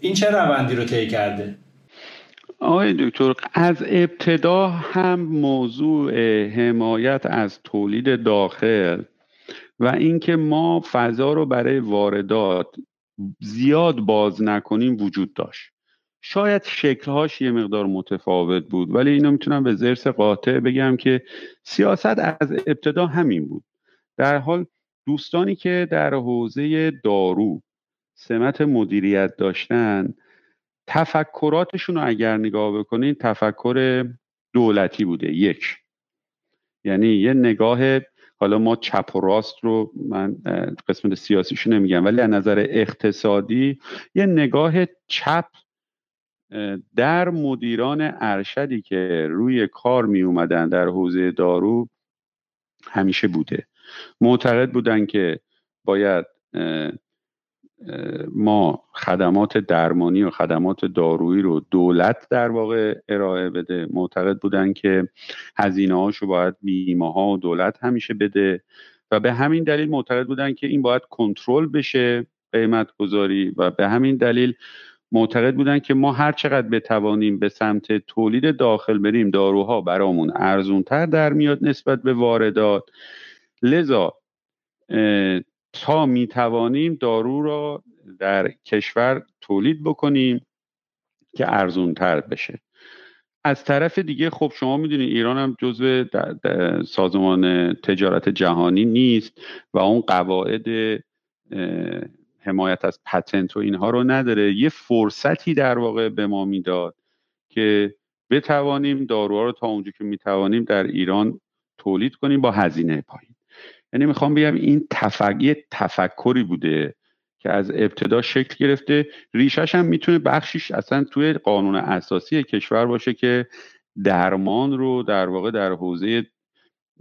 این چه روندی رو طی کرده؟ آقای دکتر از ابتدا هم موضوع حمایت از تولید داخل و اینکه ما فضا رو برای واردات زیاد باز نکنیم وجود داشت. شاید شکلهاش یه مقدار متفاوت بود ولی اینو می‌تونم به زرس قاطع بگم که سیاست از ابتدا همین بود. در حال دوستانی که در حوزه دارو سمت مدیریت داشتن تفکراتشون رو اگر نگاه بکنین تفکر دولتی بوده. یک. یعنی یه نگاه حالا ما چپ و راست رو من قسمت سیاسیشو نمیگم ولی از نظر اقتصادی یه نگاه چپ در مدیران ارشدی که روی کار می اومدن در حوزه دارو همیشه بوده. معتقد بودن که باید ما خدمات درمانی و خدمات دارویی رو دولت در واقع ارائه بده. معتقد بودن که هزینه هاشو باید بیمه ها و دولت همیشه بده و به همین دلیل معتقد بودن که این باید کنترل بشه قیمت گذاری و به همین دلیل معتقد بودن که ما هر چقدر بتوانیم به سمت تولید داخل بریم داروها برامون ارزونتر در میاد نسبت به واردات. لذا تا می توانیم دارو را در کشور تولید بکنیم که ارزون تر بشه. از طرف دیگه خب شما می‌دونید ایران هم جزو سازمان تجارت جهانی نیست و اون قواعد حمایت از پتنت و اینها رو نداره. یه فرصتی در واقع به ما می‌داد که بتوانیم داروها رو تا اونجا که می‌توانیم در ایران تولید کنیم با هزینه پایین. یعنی می‌خوام بگم این تفکر تفکری بوده که از ابتدا شکل گرفته. ریشش هم می‌تونه بخشیش اصلا توی قانون اساسی کشور باشه که درمان رو در واقع در حوزه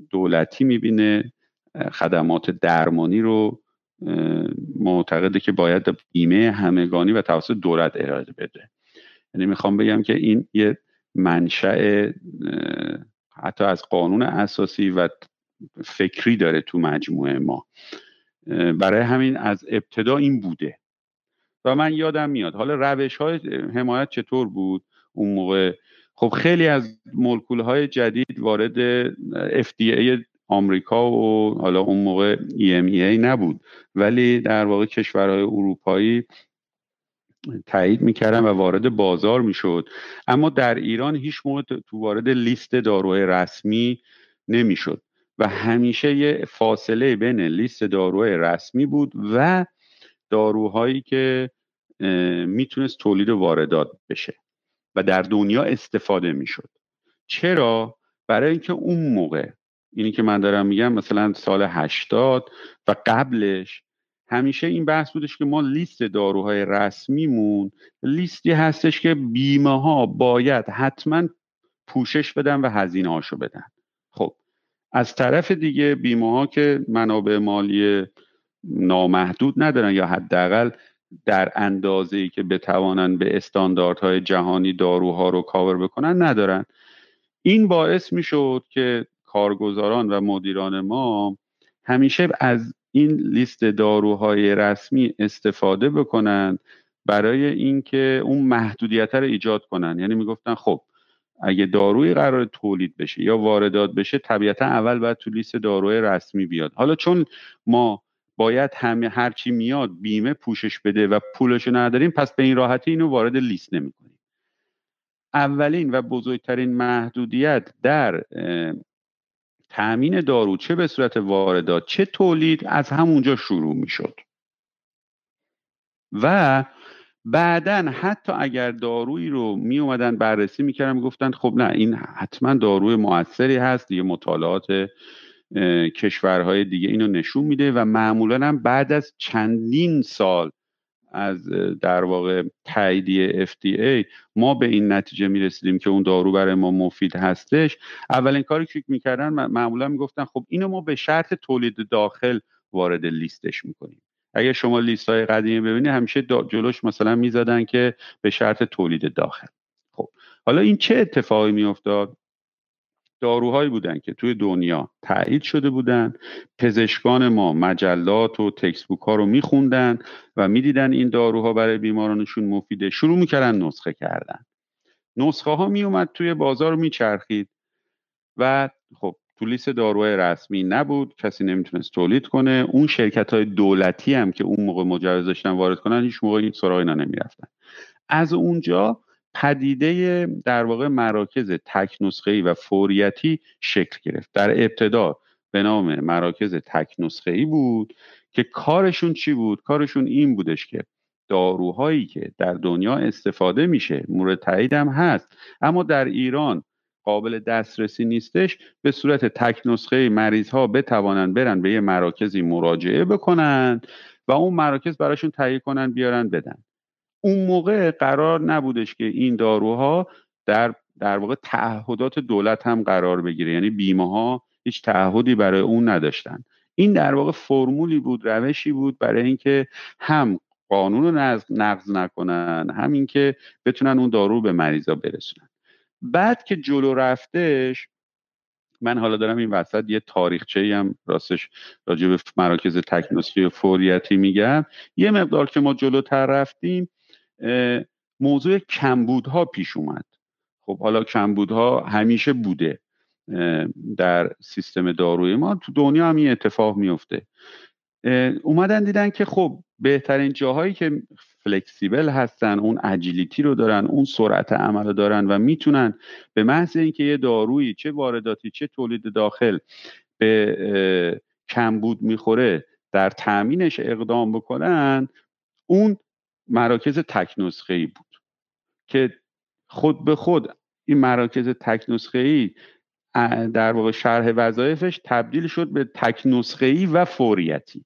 دولتی می‌بینه خدمات درمانی رو معتقده که باید بیمه همگانی و توسط دولت ارائه بده. یعنی می‌خوام بگم که این یه منشأ حتی از قانون اساسی و فکری داره تو مجموعه ما. برای همین از ابتدا این بوده. و من یادم میاد. حالا روش های حمایت چطور بود اون موقع؟ خب خیلی از مولکول های جدید وارد FDA آمریکا و حالا اون موقع EMEA نبود. ولی در واقع کشورهای اروپایی تایید می‌کردن و وارد بازار می‌شد. اما در ایران هیچ موقع تو وارد لیست داروهای رسمی نمی‌شد. و همیشه یه فاصله بین لیست داروهای رسمی بود و داروهایی که می‌تونست تولید و واردات بشه و در دنیا استفاده می‌شد. چرا؟ برای اینکه اون موقع اینی که من دارم میگم مثلا سال 80 و قبلش همیشه این بحث بودش که ما لیست داروهای رسمیمون لیستی هستش که بیمه ها باید حتما پوشش بدن و هزینه هاشو بدن. از طرف دیگه بیمه ها که منابع مالی نامحدود ندارن یا حداقل در اندازه ای که بتوانند به استانداردهای جهانی داروها رو کاور بکنن ندارن. این باعث می‌شد که کارگزاران و مدیران ما همیشه از این لیست داروهای رسمی استفاده بکنن برای اینکه اون محدودیت رو ایجاد کنن. یعنی می‌گفتن خب اگه داروی قرار تولید بشه یا واردات بشه طبیعتا اول باید تو لیست داروی رسمی بیاد. حالا چون ما باید همه هرچی میاد بیمه پوشش بده و پولشو نداریم پس به این راحتی اینو وارد لیست نمی‌کنیم. اولین و بزرگترین محدودیت در تأمین دارو چه به صورت واردات چه تولید از همونجا شروع می‌شد. و بعدا حتی اگر دارویی رو می اومدن بررسی می‌کردن می‌گفتن خب نه این حتما داروی موثری هست دیگه مطالعات کشورهای دیگه اینو نشون میده و معمولا هم بعد از چندین سال از در واقع تاییدیه FDA ما به این نتیجه می‌رسیدیم که اون دارو برای ما مفید هستش. اولین کاری که می‌کردن معمولا می‌گفتن خب اینو ما به شرط تولید داخل وارد لیستش می‌کنیم. اگر شما لیست های قدیمی ببینید همیشه جلوش مثلا می‌زدن که به شرط تولید داخل. خب حالا این چه اتفاقی میافتاد؟ داروهایی بودن که توی دنیا تایید شده بودن. پزشکان ما مجلات و تکسبوک ها رو میخوندن و می‌دیدن این داروها برای بیمارانشون مفیده. شروع می‌کردن نسخه کردن. نسخه ها میومد توی بازار میچرخید. و خب تو لیست داروهای رسمی نبود کسی نمی‌تونست تولید کنه. اون شرکت های دولتی هم که اون موقع مجوز داشتن وارد کنن هیچ موقع این سراغ اینا نمی‌رفتن. از اونجا پدیده در واقع مراکز تک و فوریتی شکل گرفت. در ابتدا به نام مراکز تک بود که کارشون چی بود؟ کارشون این بودش که داروهایی که در دنیا استفاده میشه مورد تایید هم هست اما در ایران قابل دسترسی نیستش به صورت تک نسخه مریض ها بتوانند برن به یه مراکزی مراجعه بکنن و اون مراکز براشون تهیه کنن بیارن بدن. اون موقع قرار نبودش که این داروها در در واقع تعهدات دولت هم قرار بگیره. یعنی بیمه ها هیچ تعهدی برای اون نداشتن. این در واقع فرمولی بود روشی بود برای اینکه هم قانون رو نقض نکنن هم اینکه بتونن اون دارو به مریضا برسونن. بعد که جلو رفتش من حالا دارم این وسط یه تاریخچه هم راستش راجع به مراکز تکنوسی فوریتی میگم. یه مقدار که ما جلوتر رفتیم موضوع کمبودها پیش اومد. خب حالا کمبودها همیشه بوده در سیستم داروی ما. تو دنیا هم این اتفاق میفته. اومدن دیدن که خب بهترین جاهایی که فلکسیبل هستن اون اجیلیتی رو دارن اون سرعت عمل رو دارن و می‌تونن به محض اینکه یه دارویی چه وارداتی چه تولید داخل به کمبود می‌خوره در تامینش اقدام بکنن اون مراکز تک نسخه ای بود که خود به خود این مراکز تک نسخه ای در واقع شرح وظایفش تبدیل شد به تک نسخه ای و فوریتی.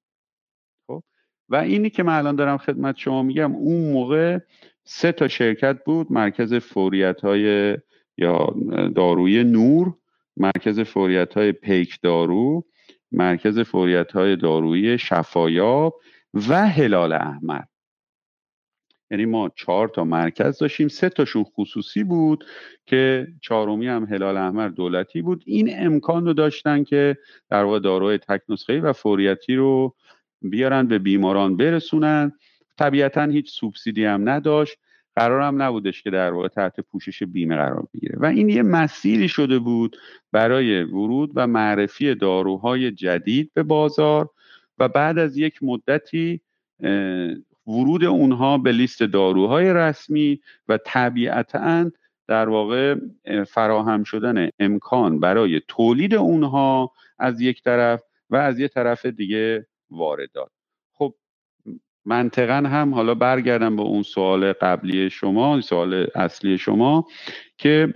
و اینی که من الان دارم خدمت شما میگم اون موقع سه تا شرکت بود مرکز فوریت های یا داروی نور مرکز فوریت های پیک دارو مرکز فوریت های دارویی شفایاب و هلال احمر یعنی ما چهار تا مرکز داشتیم. سه تاشون خصوصی بود که چهارمی هم هلال احمر دولتی بود. این امکان رو داشتن که در واقع داروی تک و فوریتی رو بیارن به بیماران برسونن. طبیعتا هیچ سوبسیدی هم نداشت. قرارم نبودش که در واقع تحت پوشش بیمه قرار بگیره. و این یه مسیری شده بود برای ورود و معرفی داروهای جدید به بازار و بعد از یک مدتی ورود اونها به لیست داروهای رسمی و طبیعتا در واقع فراهم شدن امکان برای تولید اونها از یک طرف و از یک طرف دیگه واردات. خب منطقا هم حالا برگردم به اون سوال قبلی شما سوال اصلی شما که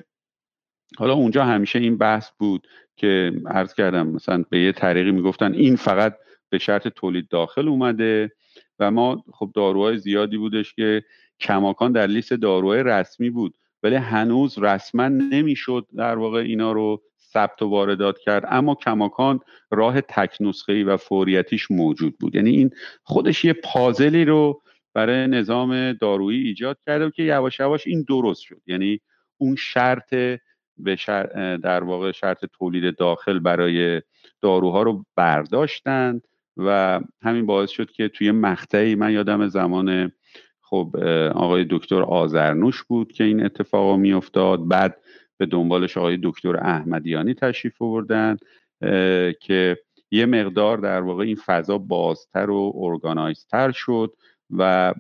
حالا اونجا همیشه این بحث بود که عرض کردم مثلا به یه طریقی می‌گفتن این فقط به شرط تولید داخل اومده و ما خب داروهای زیادی بودش که کماکان در لیست داروهای رسمی بود ولی هنوز رسما نمی‌شد در واقع اینا رو ثبت و واردات کرد اما کماکان راه تک و فوریتیش موجود بود. یعنی این خودش یه پازلی رو برای نظام دارویی ایجاد کرده که یواش یواش این درست شد. یعنی اون شرط به در واقع شرط تولید داخل برای داروها رو برداشتند و همین باعث شد که توی مقطعی من یادم زمان خب آقای دکتر آزرنوش بود که این اتفاق میافتاد. بعد به دنبالش آقای دکتر احمدیانی تشریف آوردن که یه مقدار در واقع این فضا بازتر و ارگانایزتر شد و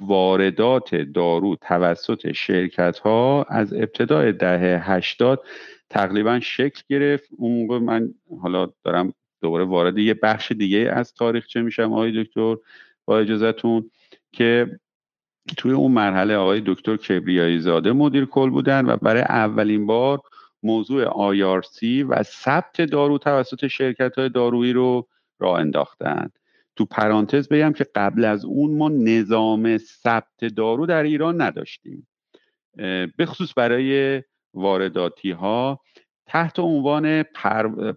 واردات دارو توسط شرکت ها از ابتدای دهه هشتاد تقریبا شکل گرفت. اون موقع من حالا دارم دوباره وارد یه بخش دیگه از تاریخچه میشم آقای دکتر با اجازهتون که توی اون مرحله آقای دکتر کبریایی زاده مدیر کل بودن و برای اولین بار موضوع آیارسی و ثبت دارو توسط شرکت های دارویی رو راه انداختند تو پرانتز بگم که قبل از اون ما نظام ثبت دارو در ایران نداشتیم. به خصوص برای وارداتی ها تحت عنوان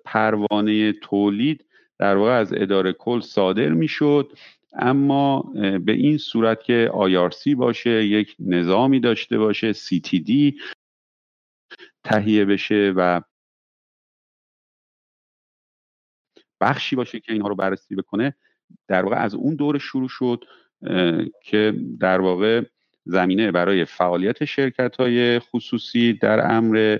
پروانه تولید در واقع از اداره کل صادر می‌شد. اما به این صورت که آیارسی باشه یک نظامی داشته باشه دی تهیه بشه و بخشی باشه که اینها رو بررسی بکنه در واقع از اون دور شروع شد که در واقع زمینه برای فعالیت شرکت های خصوصی در امر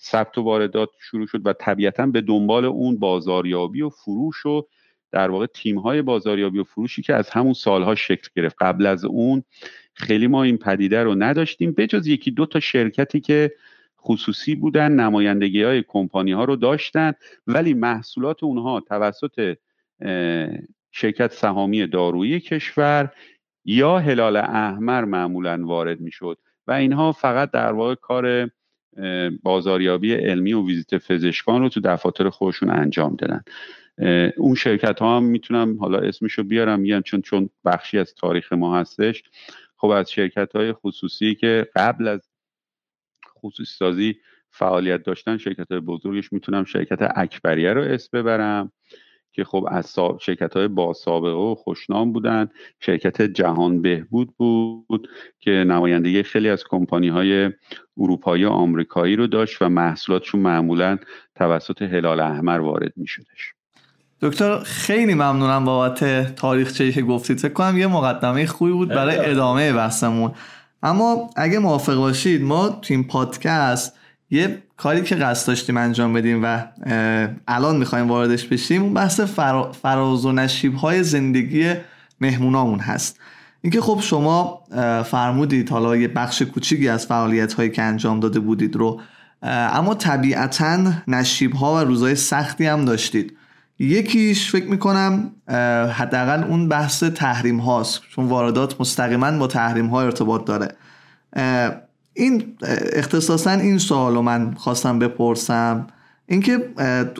ثبت و واردات شروع شد و طبیعتا به دنبال اون بازاریابی و فروش و در واقع تیم های بازاریابی و فروشی که از همون سالها شکل گرفت. قبل از اون خیلی ما این پدیده رو نداشتیم بجز یکی دو تا شرکتی که خصوصی بودن نمایندگی های کمپانی ها رو داشتن ولی محصولات اونها توسط شرکت سهامی دارویی کشور یا هلال احمر معمولا وارد می‌شد و اینها فقط در واقع کار بازاریابی علمی و ویزیت پزشکان رو تو دفاتر خودشون انجام دادن. اون شرکت ها هم می‌تونم حالا اسمشو بیارم میگم چون چون بخشی از تاریخ ما هستش. خب از شرکت های خصوصی که قبل از خصوصی سازی فعالیت داشتن شرکت های بزرگش می‌تونم شرکت اکبریه رو اسم ببرم که خب از شرکت های با سابقه و خوشنام بودن. شرکت جهان بهبود بود که نمایندگی خیلی از کمپانی های اروپایی و آمریکایی رو داشت و محصولاتشون معمولا توسط هلال احمر وارد می شدش دکتر خیلی ممنونم بابت تاریخچه‌ای که گفتید فکر کنم یه مقدمه خوبی بود برای ادامه بحثمون. اما اگه موافق باشید ما تو این پادکست یه کاری که قصد داشتیم انجام بدیم و الان می‌خوایم واردش بشیم اون بحث فراز و نشیب های زندگی مهمونامون هست. اینکه خب شما فرمودید حالا یه بخش کوچیکی از فعالیت هایی که انجام داده بودید رو اما طبیعتا نشیب ها و روزهای سختی هم داشتید. یکیش فکر می‌کنم حداقل اون بحث تحریم هاست چون واردات مستقیما با تحریم ها ارتباط داره. این اختصاصا این سوال رو من خواستم بپرسم. اینکه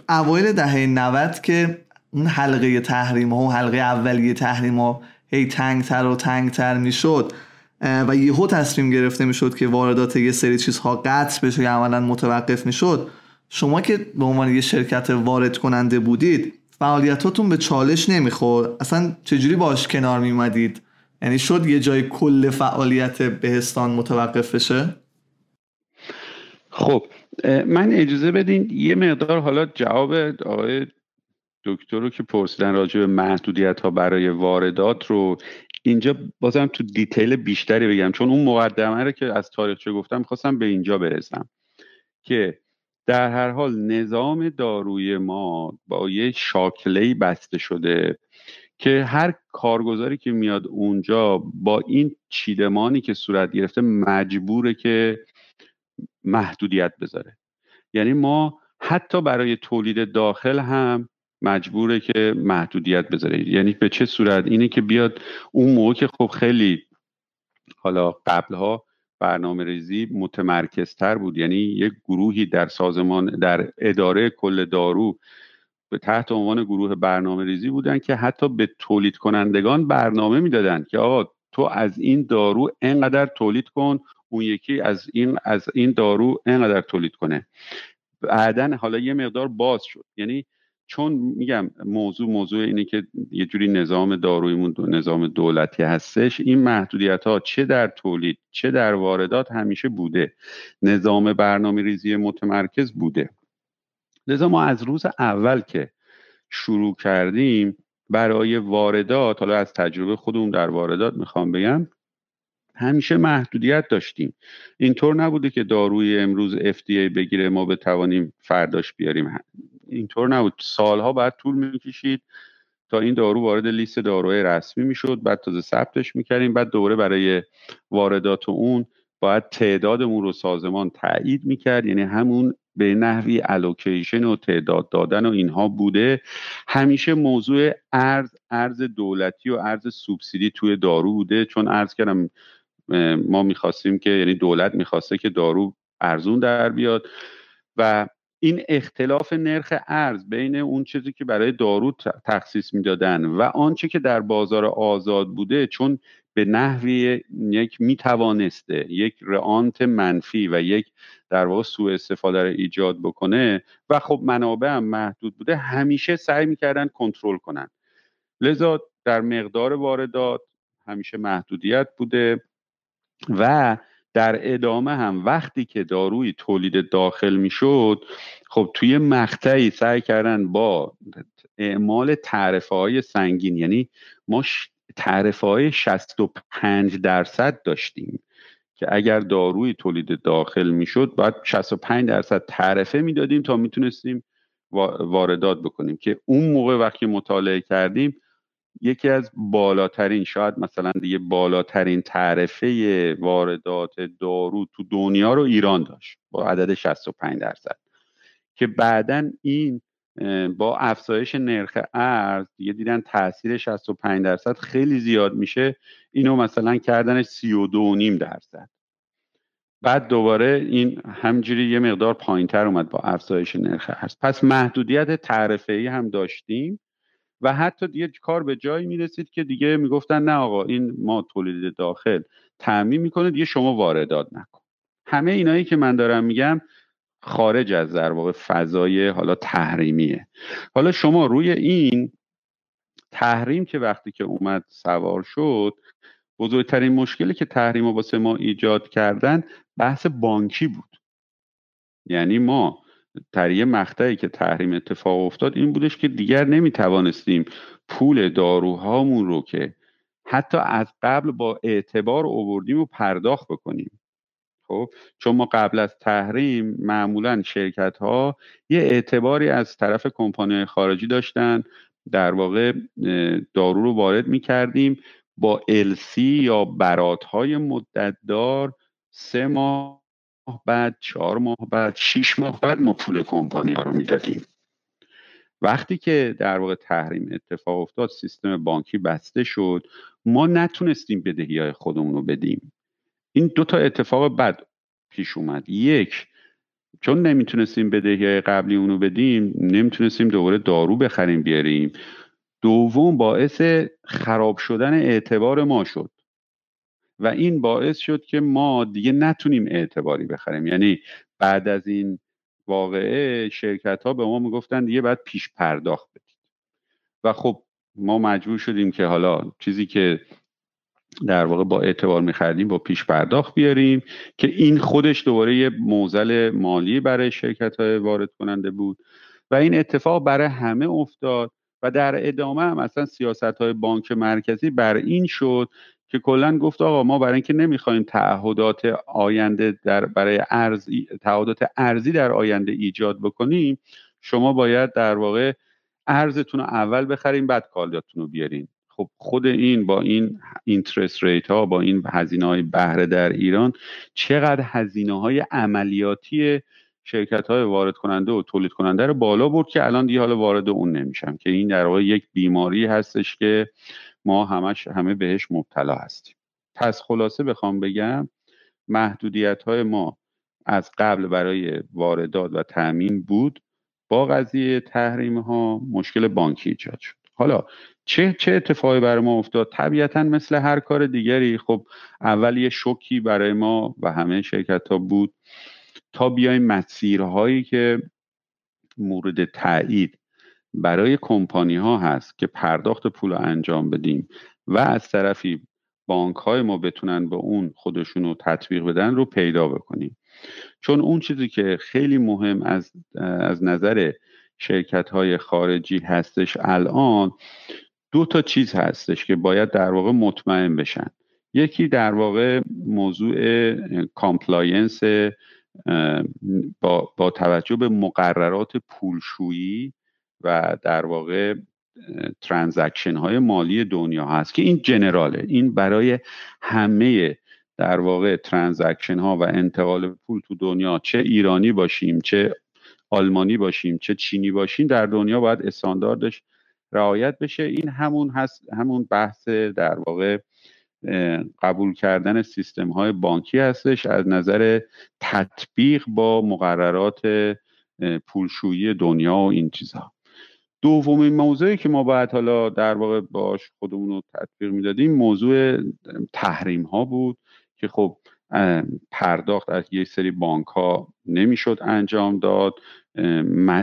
اوایل دهه 90 که اون حلقه تحریم ها و حلقه اولیه تحریم ها هی تنگتر و تنگتر می‌شد و یهو تصمیم گرفته می‌شد که واردات یه سری چیزها قطع بشه یا عملا متوقف می‌شد شما که به عنوان یه شرکت وارد کننده بودید فعالیتاتون به چالش نمی‌خورد. اصلا چجوری باش کنار میمدید یعنی شد یه جای کل فعالیت بهستان متوقف بشه؟ خب من اجازه بدین یه مقدار حالا جواب آقای دکتر رو که پرسیدن راجع به محدودیت ها برای واردات رو اینجا بازم تو دیتیل بیشتری بگم. چون اون مقدمه رو که از تاریخچه گفتم می‌خواستم به اینجا برسم که در هر حال نظام داروی ما با یه شاکله بسته شده که هر کارگزاری که میاد اونجا با این چیدمانی که صورت گرفته مجبوره که محدودیت بذاره. یعنی ما حتی برای تولید داخل هم مجبوره که محدودیت بذاره. یعنی به چه صورت؟ اینه که بیاد اون موقع که خب خیلی حالا قبلها برنامه ریزی متمرکزتر بود. یعنی یک گروهی در سازمان در اداره کل دارو به تحت عنوان گروه برنامه ریزی بودن که حتی به تولید کنندگان برنامه می‌دادن که آقا تو از این دارو انقدر تولید کن اون یکی از این از این دارو انقدر تولید کنه. بعدا حالا یه مقدار باز شد. یعنی چون میگم موضوع موضوع اینه که یه جوری نظام دارویمون دو نظام دولتی هستش. این محدودیت ها چه در تولید چه در واردات همیشه بوده. نظام برنامه ریزی متمرکز بوده. لذا ما از روز اول که شروع کردیم برای واردات حالا از تجربه خودمون در واردات می‌خوام بگم همیشه محدودیت داشتیم. اینطور نبوده که داروی امروز FDA بگیره ما بتوانیم فرداش بیاریم. اینطور نبود. سالها بعد طول می‌کشید تا این دارو وارد لیست داروهای رسمی می‌شد. بعد تازه ثبتش می‌کردیم. بعد دوباره برای واردات اون باید تعدادمون رو سازمان تایید می‌کرد. یعنی همون به نحوی الوکیشن و تعداد دادن و اینها بوده. همیشه موضوع ارز ارز دولتی و ارز سوبسیدی توی دارو بوده. چون ارز کردم ما می‌خواستیم که یعنی دولت می‌خواسته که دارو ارزون در بیاد و این اختلاف نرخ ارز بین اون چیزی که برای دارو تخصیص می‌دادن و آنچه که در بازار آزاد بوده چون به نحوی یک می‌توانسته یک رئانت منفی و یک در واقع سوء استفاده رو ایجاد بکنه و خب منابع هم محدود بوده همیشه سعی می‌کردن کنترل کنن. لذا در مقدار واردات همیشه محدودیت بوده و در ادامه هم وقتی که داروی تولید داخل می‌شد خب توی مقطعی سعی کردن با اعمال تعرفه های سنگین یعنی ما تعرفه های 65 درصد داشتیم که اگر داروی تولید داخل می‌شد باید 65 درصد تعرفه می‌دادیم تا می‌تونستیم واردات بکنیم که اون موقع وقتی مطالعه کردیم یکی از بالاترین شاید مثلا دیگه بالاترین تعرفه واردات دارو تو دنیا رو ایران داشت با عدد 65 درصد. که بعدا این با افزایش نرخ ارز دیگه دیدن تاثیر 65 درصد خیلی زیاد میشه. اینو مثلا کردنش 32 درصد. بعد دوباره این همجوری یه مقدار پایینتر اومد با افزایش نرخ ارز. پس محدودیت تعرفه ای هم داشتیم. و حتی دیگه کار به جایی می‌رسید که دیگه می‌گفتن نه آقا این ما تولید داخل تعمین می‌کنه دیگه شما واردات نکن. همه اینایی که من دارم میگم خارج از در واقع فضای حالا تحریمیه. حالا شما روی این تحریم که وقتی که اومد سوار شد بزرگترین مشکلی که تحریم واسه ما ایجاد کردن بحث بانکی بود. یعنی ما در یه مقطعی که تحریم اتفاق افتاد این بودش که دیگر نمی توانستیم پول داروهامون رو که حتی از قبل با اعتبار اووردیم و پرداخت بکنیم. خب چون ما قبل از تحریم معمولا شرکت ها یه اعتباری از طرف کمپانی خارجی داشتن در واقع دارو رو وارد می کردیم با السی یا برات های مدتدار سه ماه بعد چهار ماه بعد شیش ماه بعد ما پول کمپانی ها رو می‌دادیم. وقتی که در واقع تحریم اتفاق افتاد سیستم بانکی بسته شد. ما نتونستیم بدهی های خودمون رو بدیم. این دو تا اتفاق بد پیش اومد. یک چون نمی‌تونستیم بدهی های قبلی اونو بدیم نمی‌تونستیم دوباره دارو بخریم بیاریم. دوم باعث خراب شدن اعتبار ما شد. و این باعث شد که ما دیگه نتونیم اعتباری بخریم. یعنی بعد از این واقعه شرکت ها به ما می‌گفتن دیگه باید پیش پرداخت بدید. و خب ما مجبور شدیم که حالا چیزی که در واقع با اعتبار میخردیم با پیش پرداخت بیاریم که این خودش دوباره یه موزل مالی برای شرکت های وارد کننده بود. و این اتفاق برای همه افتاد و در ادامه هم اصلا سیاست های بانک مرکزی بر این شد که کلا گفت آقا ما برای اینکه نمی‌خوایم تعهدات آینده در برای ارز تعهدات ارزی در آینده ایجاد بکنیم شما باید در واقع ارزتون رو اول بخریم بعد کالاتون رو بیارین. خب خود این با این اینترست ریت ها با این هزینه های بهره در ایران چقدر هزینه های عملیاتی شرکت های وارد کننده و تولید کننده رو بالا برد که الان دیگه حالا وارد اون نمیشم که این در واقع یک بیماری هستش که ما همش همه بهش مبتلا هستیم. پس خلاصه بخوام بگم محدودیت های ما از قبل برای واردات و تأمین بود. با قضیه تحریم ها مشکل بانکی ایجاد شد. حالا چه چه اتفاقی برای ما افتاد؟ طبیعتا مثل هر کار دیگری. خب اول یه شوکی برای ما و همه شرکت ها بود تا بیایم مسیرهایی که مورد تایید برای کمپانی ها هست که پرداخت پول رو انجام بدیم و از طرفی بانک های ما بتونن به اون خودشون رو تطبیق بدن رو پیدا بکنیم. چون اون چیزی که خیلی مهم از, از نظر شرکت های خارجی هستش الان دو تا چیز هستش که باید در واقع مطمئن بشن. یکی در واقع موضوع compliance با, با توجه به مقررات پولشویی و در واقع transaction های مالی دنیا هست که این general ه. این برای همه در واقع transaction ها و انتقال پول تو دنیا چه ایرانی باشیم چه آلمانی باشیم چه چینی باشیم در دنیا باید استانداردش رعایت بشه. این همون هست همون بحث در واقع قبول کردن سیستم های بانکی هستش. از نظر تطبیق با مقررات پولشویی دنیا و این چیزها. دومین موضوعی که ما باید حالا در واقع باش خودمون رو تطبیق می‌دادیم موضوع تحریم ها بود که خب پرداخت از یک سری بانک ها نمی‌شد انجام داد.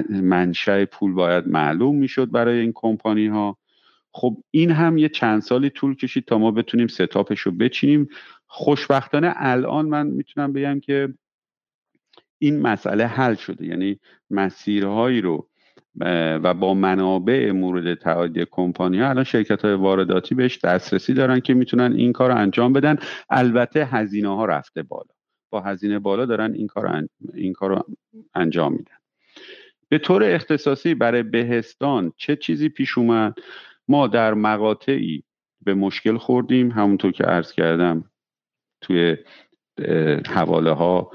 منشأ پول باید معلوم می‌شد برای این کمپانی ها خب این هم یه چند سالی طول کشید تا ما بتونیم ستاپش رو بچینیم. خوشبختانه الان من می‌تونم بگم که این مسئله حل شده. یعنی مسیرهایی رو و با منابع مورد تعهدی کمپانی ها الان شرکت های وارداتی بهش دسترسی دارن که می‌تونن این کار رو انجام بدن. البته هزینه ها رفته بالا. با هزینه بالا دارن این کار این کار انجام میدن. به طور اختصاصی برای بهستان چه چیزی پیش اومد؟ ما در مقاطعی به مشکل خوردیم. همونطور که عرض کردم توی حواله ها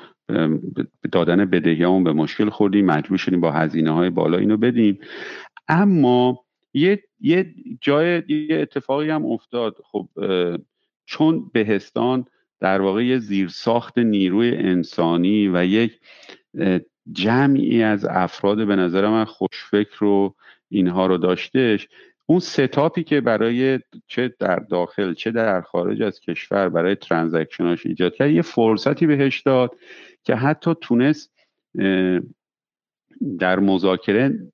دادن بدهی به مشکل خوردیم مجبور شدیم با هزینه های بالا اینو بدیم. اما یه, یه جای یه اتفاقی هم افتاد. خب چون بهستان در واقع یه زیرساخت نیروی انسانی و یک جمعی از افراد به نظر من خوشفکر رو اینها رو داشتش اون ستاپی که برای چه در داخل چه در خارج از کشور برای ترانزکشناش ایجاد کرد یه فرصتی بهش داد که حتی تونست در مذاکره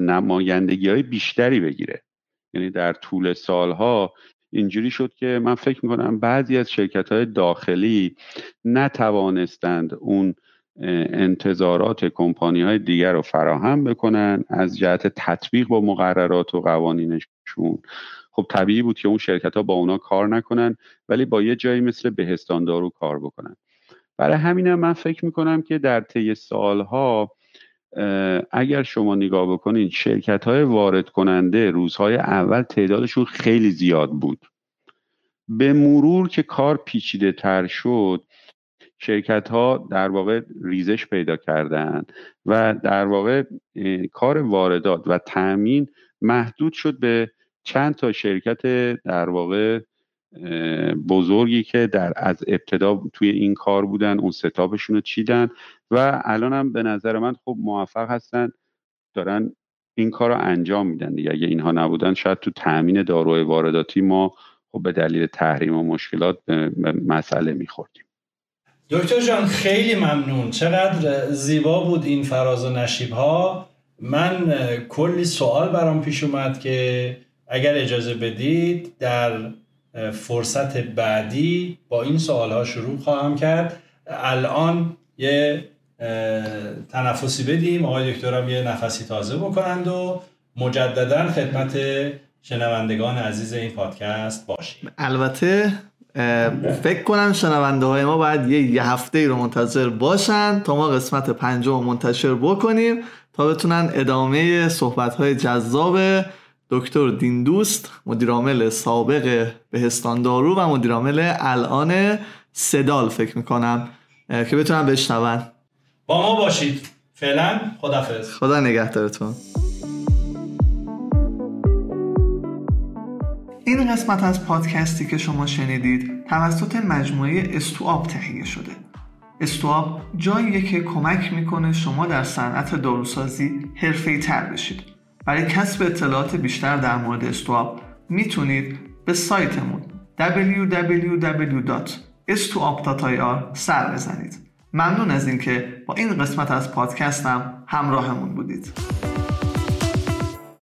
نمایندگی های بیشتری بگیره. یعنی در طول سالها اینجوری شد که من فکر می‌کنم بعضی از شرکت های داخلی نتوانستند اون انتظارات کمپانی های دیگر رو فراهم بکنن از جهت تطبیق با مقررات و قوانینشون. خب طبیعی بود که اون شرکت ها با اونا کار نکنن ولی با یه جایی مثل بهستان دارو کار بکنن. برای همینم من فکر می‌کنم که در طی سالها اگر شما نگاه بکنین شرکت های وارد کننده روزهای اول تعدادشون خیلی زیاد بود. به مرور که کار پیچیده تر شد شرکت ها در واقع ریزش پیدا کردن و در واقع کار واردات و تأمین محدود شد به چند تا شرکت در واقع بزرگی که در از ابتدا توی این کار بودن اون ستاپشون رو چیدن و الان هم به نظر من خب موفق هستن دارن این کار رو انجام میدن دیگه. اگه اینها نبودن شاید تو تأمین داروی وارداتی ما خب به دلیل تحریم و مشکلات به مسئله میخوردیم. دکتر جان خیلی ممنون. چقدر زیبا بود این فراز و نشیب ها من کلی سوال برام پیش اومد که اگر اجازه بدید در فرصت بعدی با این سوال ها شروع خواهم کرد. الان یه تنفسی بدیم. آقای دکترم یه نفسی تازه بکنند و مجددا خدمت شنوندگان عزیز این پادکست باشیم. البته فکر کنم شنونده های ما باید یه, یه هفته ای رو منتظر باشن تا ما قسمت پنجم منتشر بکنیم تا بتونن ادامه صحبت های جذاب دکتر دیندوست مدیرعامل سابق بهستان دارو و مدیرعامل الان سدال فکر می‌کنم که بتونن بشنون. با ما باشید. فعلا خدافظ خدا نگهدارتون. این قسمت از پادکستی که شما شنیدید توسط مجموعه استواب تهیه شده. استواب جاییه که کمک می‌کنه شما در صنعت داروسازی حرفه‌ای تر بشید. برای کسب اطلاعات بیشتر در مورد استواب می‌تونید به سایتمون www.estuap.ir سر بزنید. ممنون از اینکه با این قسمت از پادکستم همراهمون بودید.